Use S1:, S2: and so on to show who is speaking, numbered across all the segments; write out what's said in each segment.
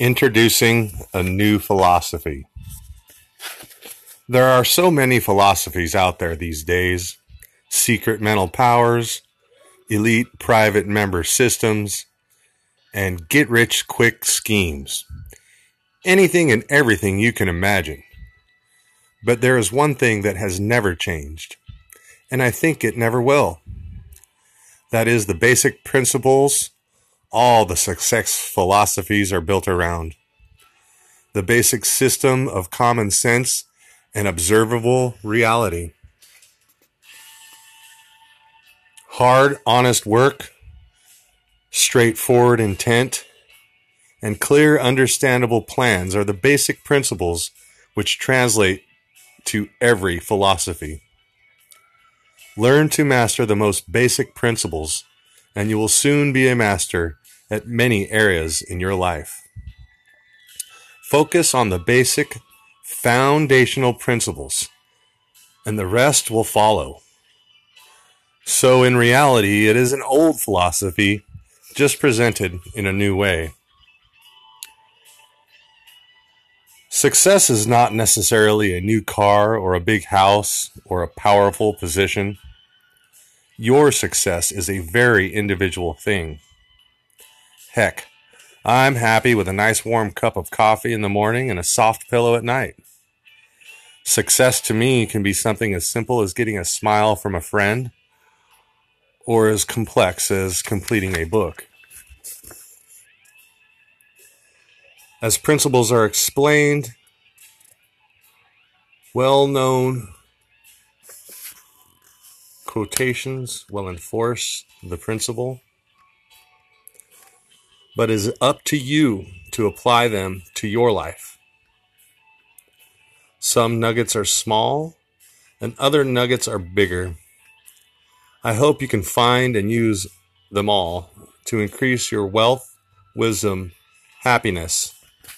S1: Introducing a new philosophy. There are so many philosophies out there these days secret mental powers, elite private member systems, and get rich quick schemes. Anything and everything you can imagine. But there is one thing that has never changed, and I think it never will. That is the basic principles all the success philosophies are built around. The basic system of common sense and observable reality. Hard, honest work, straightforward intent, and clear, understandable plans are the basic principles which translate to every philosophy. Learn to master the most basic principles, and you will soon be a master at many areas in your life. Focus on the basic foundational principles, and the rest will follow. So, in reality, it is an old philosophy just presented in a new way. Success is not necessarily a new car or a big house or a powerful position. Your success is a very individual thing. Heck, I'm happy with a nice warm cup of coffee in the morning and a soft pillow at night. Success to me can be something as simple as getting a smile from a friend or as complex as completing a book. As principles are explained, well known quotations will enforce the principle but it is up to you to apply them to your life. Some nuggets are small and other nuggets are bigger. I hope you can find and use them all to increase your wealth, wisdom, happiness,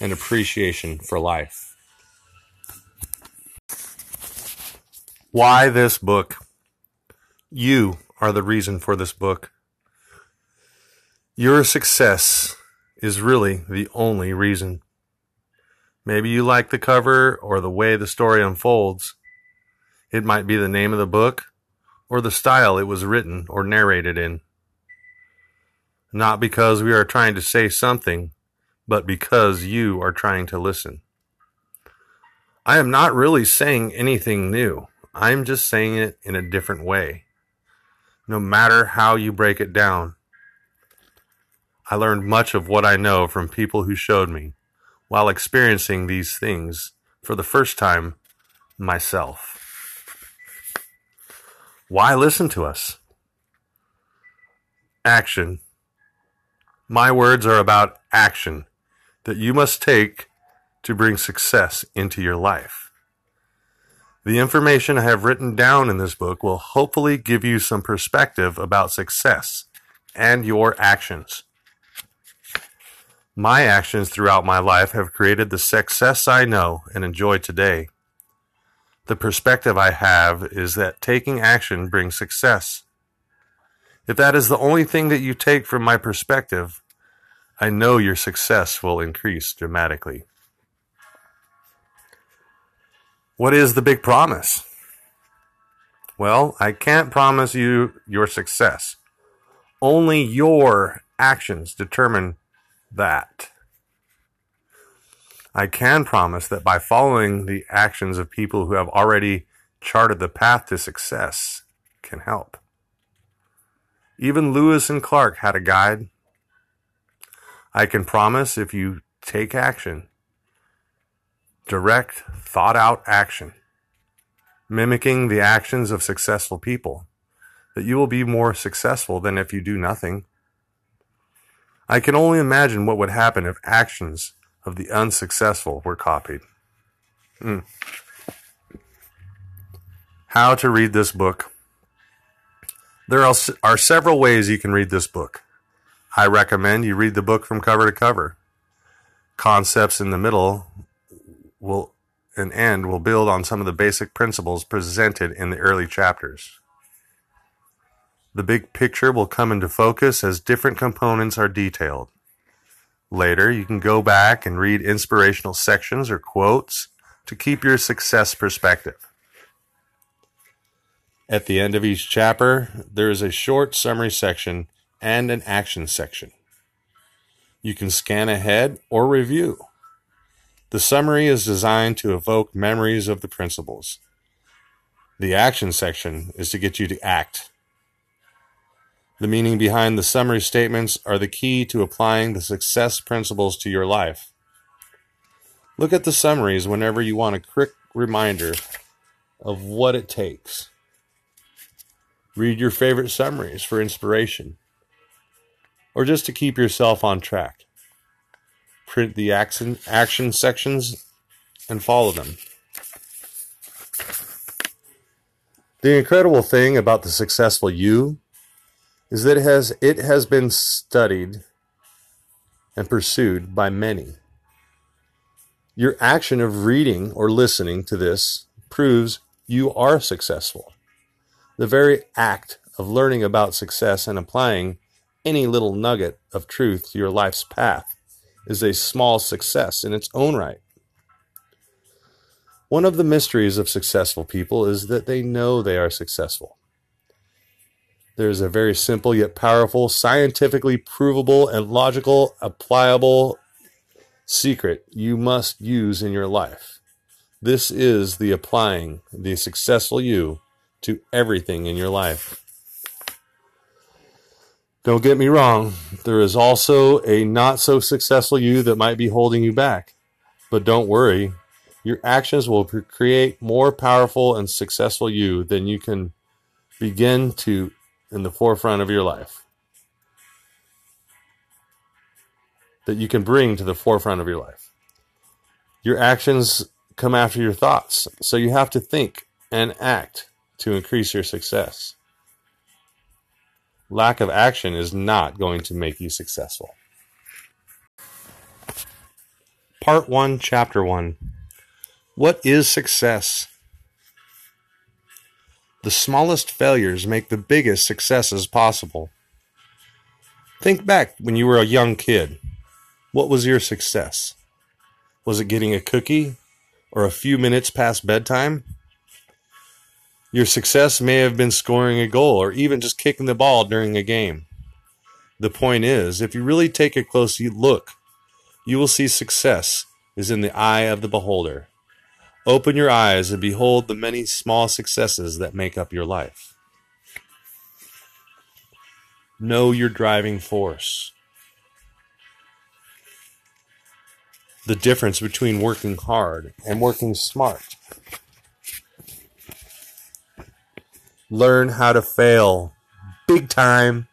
S1: and appreciation for life. Why this book? You are the reason for this book. Your success is really the only reason. Maybe you like the cover or the way the story unfolds. It might be the name of the book or the style it was written or narrated in. Not because we are trying to say something, but because you are trying to listen. I am not really saying anything new. I'm just saying it in a different way. No matter how you break it down, I learned much of what I know from people who showed me while experiencing these things for the first time myself. Why listen to us? Action. My words are about action that you must take to bring success into your life. The information I have written down in this book will hopefully give you some perspective about success and your actions. My actions throughout my life have created the success I know and enjoy today. The perspective I have is that taking action brings success. If that is the only thing that you take from my perspective, I know your success will increase dramatically. What is the big promise? Well, I can't promise you your success. Only your actions determine that. I can promise that by following the actions of people who have already charted the path to success can help. Even Lewis and Clark had a guide. I can promise if you take action, direct, thought out action, mimicking the actions of successful people, that you will be more successful than if you do nothing. I can only imagine what would happen if actions of the unsuccessful were copied. Hmm. How to read this book. There are several ways you can read this book. I recommend you read the book from cover to cover. Concepts in the middle will and end will build on some of the basic principles presented in the early chapters. The big picture will come into focus as different components are detailed. Later, you can go back and read inspirational sections or quotes to keep your success perspective. At the end of each chapter, there is a short summary section and an action section. You can scan ahead or review. The summary is designed to evoke memories of the principles. The action section is to get you to act. The meaning behind the summary statements are the key to applying the success principles to your life. Look at the summaries whenever you want a quick reminder of what it takes. Read your favorite summaries for inspiration or just to keep yourself on track. Print the action, action sections and follow them. The incredible thing about the successful you is that it has it has been studied and pursued by many. Your action of reading or listening to this proves you are successful. The very act of learning about success and applying any little nugget of truth to your life's path is a small success in its own right. One of the mysteries of successful people is that they know they are successful. There is a very simple yet powerful, scientifically provable, and logical, applicable secret you must use in your life. This is the applying the successful you to everything in your life. Don't get me wrong, there is also a not so successful you that might be holding you back. But don't worry, your actions will create more powerful and successful you than you can begin to in the forefront of your life. That you can bring to the forefront of your life. Your actions come after your thoughts, so you have to think and act to increase your success. Lack of action is not going to make you successful. Part 1, Chapter 1 What is success? The smallest failures make the biggest successes possible. Think back when you were a young kid. What was your success? Was it getting a cookie or a few minutes past bedtime? Your success may have been scoring a goal or even just kicking the ball during a game. The point is, if you really take a close look, you will see success is in the eye of the beholder. Open your eyes and behold the many small successes that make up your life. Know your driving force. The difference between working hard and working smart. Learn how to fail big time.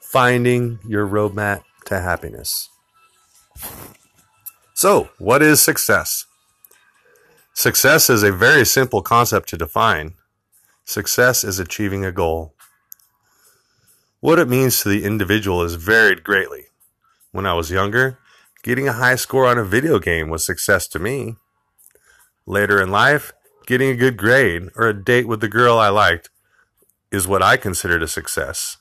S1: Finding your roadmap to happiness. So, what is success? Success is a very simple concept to define. Success is achieving a goal. What it means to the individual is varied greatly. When I was younger, getting a high score on a video game was success to me. Later in life, getting a good grade or a date with the girl I liked is what I considered a success.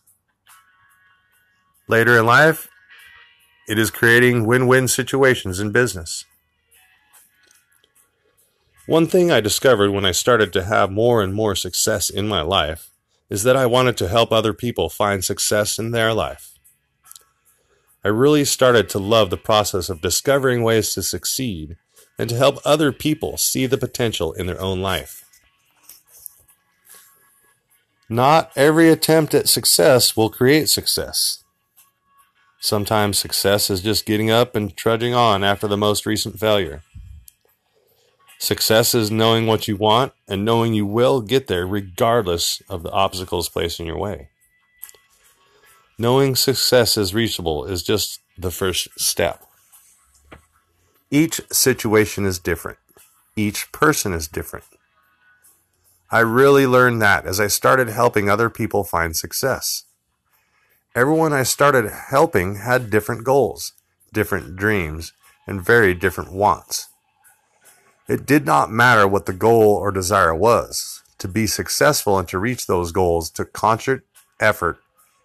S1: Later in life, it is creating win win situations in business. One thing I discovered when I started to have more and more success in my life is that I wanted to help other people find success in their life. I really started to love the process of discovering ways to succeed and to help other people see the potential in their own life. Not every attempt at success will create success. Sometimes success is just getting up and trudging on after the most recent failure. Success is knowing what you want and knowing you will get there regardless of the obstacles placed in your way. Knowing success is reachable is just the first step. Each situation is different. Each person is different. I really learned that as I started helping other people find success. Everyone I started helping had different goals, different dreams, and very different wants. It did not matter what the goal or desire was. To be successful and to reach those goals took concert effort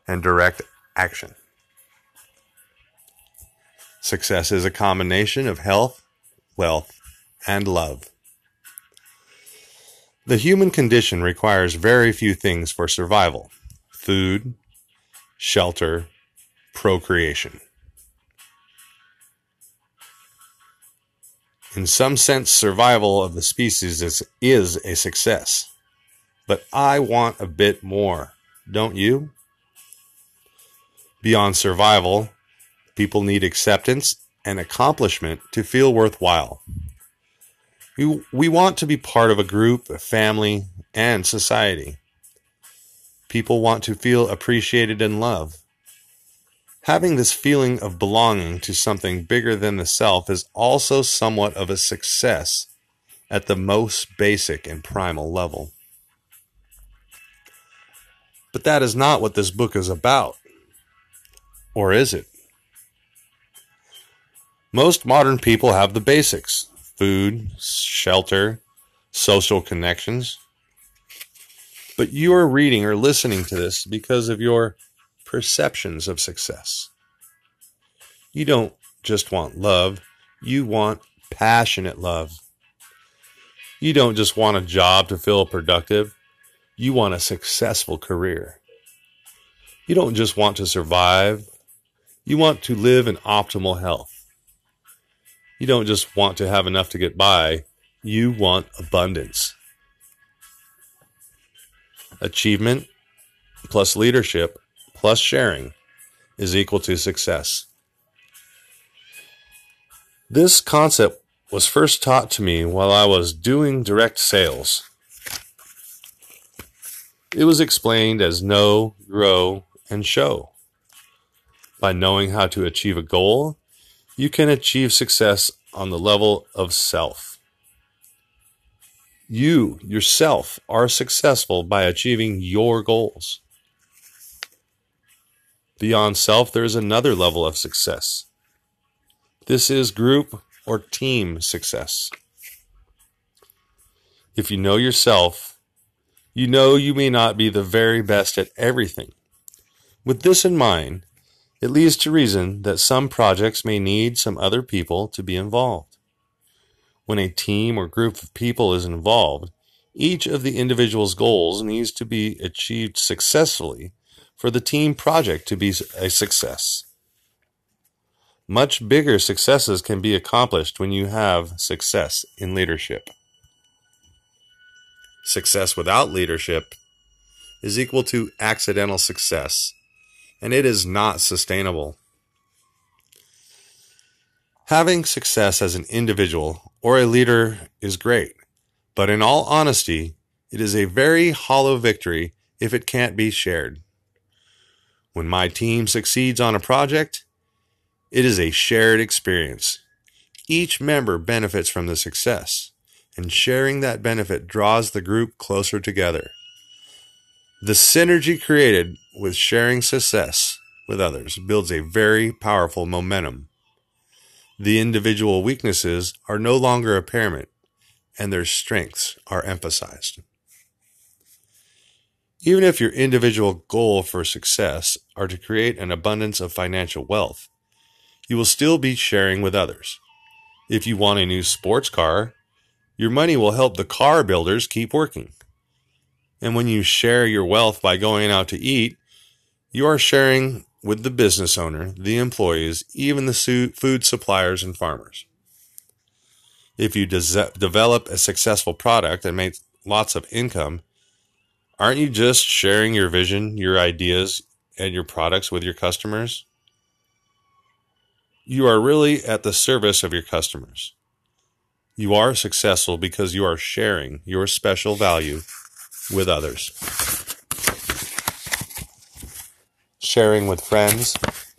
S1: and direct action. Success is a combination of health, wealth, and love. The human condition requires very few things for survival food, shelter, procreation. In some sense, survival of the species is, is a success. But I want a bit more, don't you? Beyond survival, people need acceptance and accomplishment to feel worthwhile. We, we want to be part of a group, a family, and society. People want to feel appreciated and loved. Having this feeling of belonging to something bigger than the self is also somewhat of a success at the most basic and primal level. But that is not what this book is about. Or is it? Most modern people have the basics food, shelter, social connections. But you are reading or listening to this because of your perceptions of success. You don't just want love, you want passionate love. You don't just want a job to feel productive, you want a successful career. You don't just want to survive, you want to live in optimal health. You don't just want to have enough to get by, you want abundance. Achievement plus leadership plus sharing is equal to success. This concept was first taught to me while I was doing direct sales. It was explained as know, grow, and show. By knowing how to achieve a goal you can achieve success on the level of self. You yourself are successful by achieving your goals. Beyond self, there is another level of success. This is group or team success. If you know yourself, you know you may not be the very best at everything. With this in mind, it leads to reason that some projects may need some other people to be involved. When a team or group of people is involved, each of the individual's goals needs to be achieved successfully for the team project to be a success. Much bigger successes can be accomplished when you have success in leadership. Success without leadership is equal to accidental success and it is not sustainable. Having success as an individual or a leader is great, but in all honesty, it is a very hollow victory if it can't be shared. When my team succeeds on a project, it is a shared experience. Each member benefits from the success, and sharing that benefit draws the group closer together. The synergy created with sharing success with others builds a very powerful momentum. The individual weaknesses are no longer apparent and their strengths are emphasized. Even if your individual goal for success are to create an abundance of financial wealth, you will still be sharing with others. If you want a new sports car, your money will help the car builders keep working. And when you share your wealth by going out to eat, you are sharing with the business owner, the employees, even the food suppliers and farmers. If you de- develop a successful product and make lots of income, aren't you just sharing your vision, your ideas, and your products with your customers? You are really at the service of your customers. You are successful because you are sharing your special value with others. Sharing with friends,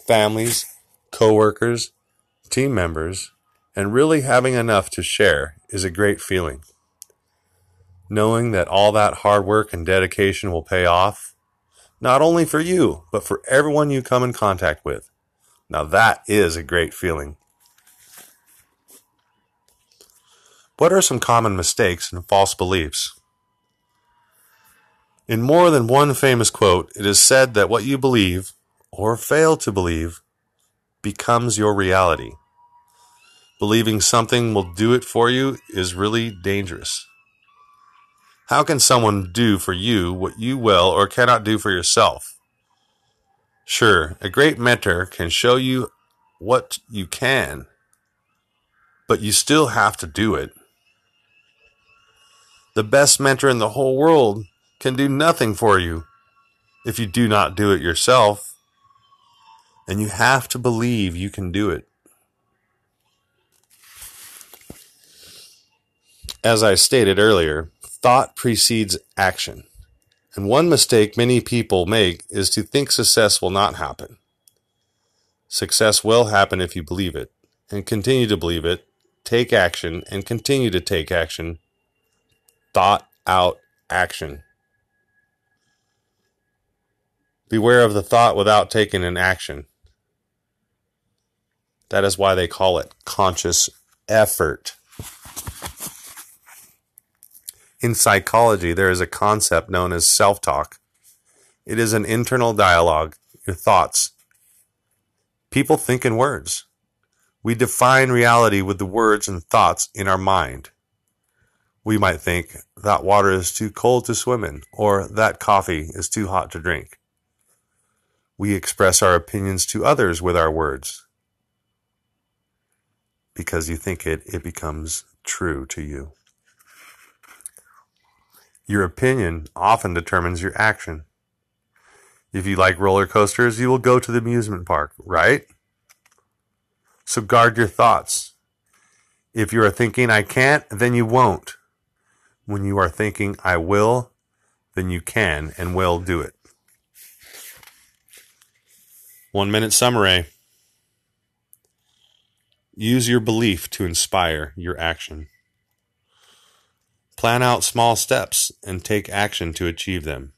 S1: families, coworkers, team members, and really having enough to share is a great feeling. Knowing that all that hard work and dedication will pay off, not only for you, but for everyone you come in contact with. Now that is a great feeling. What are some common mistakes and false beliefs? In more than one famous quote, it is said that what you believe, or fail to believe, becomes your reality. Believing something will do it for you is really dangerous. How can someone do for you what you will or cannot do for yourself? Sure, a great mentor can show you what you can, but you still have to do it. The best mentor in the whole world can do nothing for you if you do not do it yourself. And you have to believe you can do it. As I stated earlier, thought precedes action. And one mistake many people make is to think success will not happen. Success will happen if you believe it, and continue to believe it, take action, and continue to take action. Thought out action. Beware of the thought without taking an action. That is why they call it conscious effort. In psychology, there is a concept known as self talk. It is an internal dialogue, your thoughts. People think in words. We define reality with the words and thoughts in our mind. We might think that water is too cold to swim in, or that coffee is too hot to drink. We express our opinions to others with our words. Because you think it, it becomes true to you. Your opinion often determines your action. If you like roller coasters, you will go to the amusement park, right? So guard your thoughts. If you are thinking, I can't, then you won't. When you are thinking, I will, then you can and will do it. One minute summary. Use your belief to inspire your action. Plan out small steps and take action to achieve them.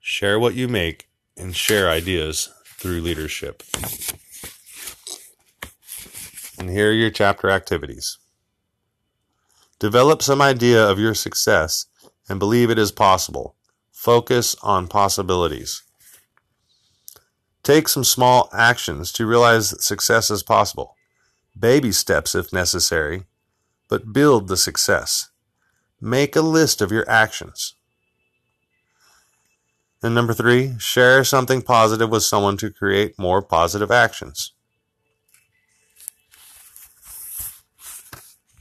S1: Share what you make and share ideas through leadership. And here are your chapter activities. Develop some idea of your success and believe it is possible. Focus on possibilities. Take some small actions to realize success is possible. Baby steps if necessary but build the success. Make a list of your actions. And number three, share something positive with someone to create more positive actions.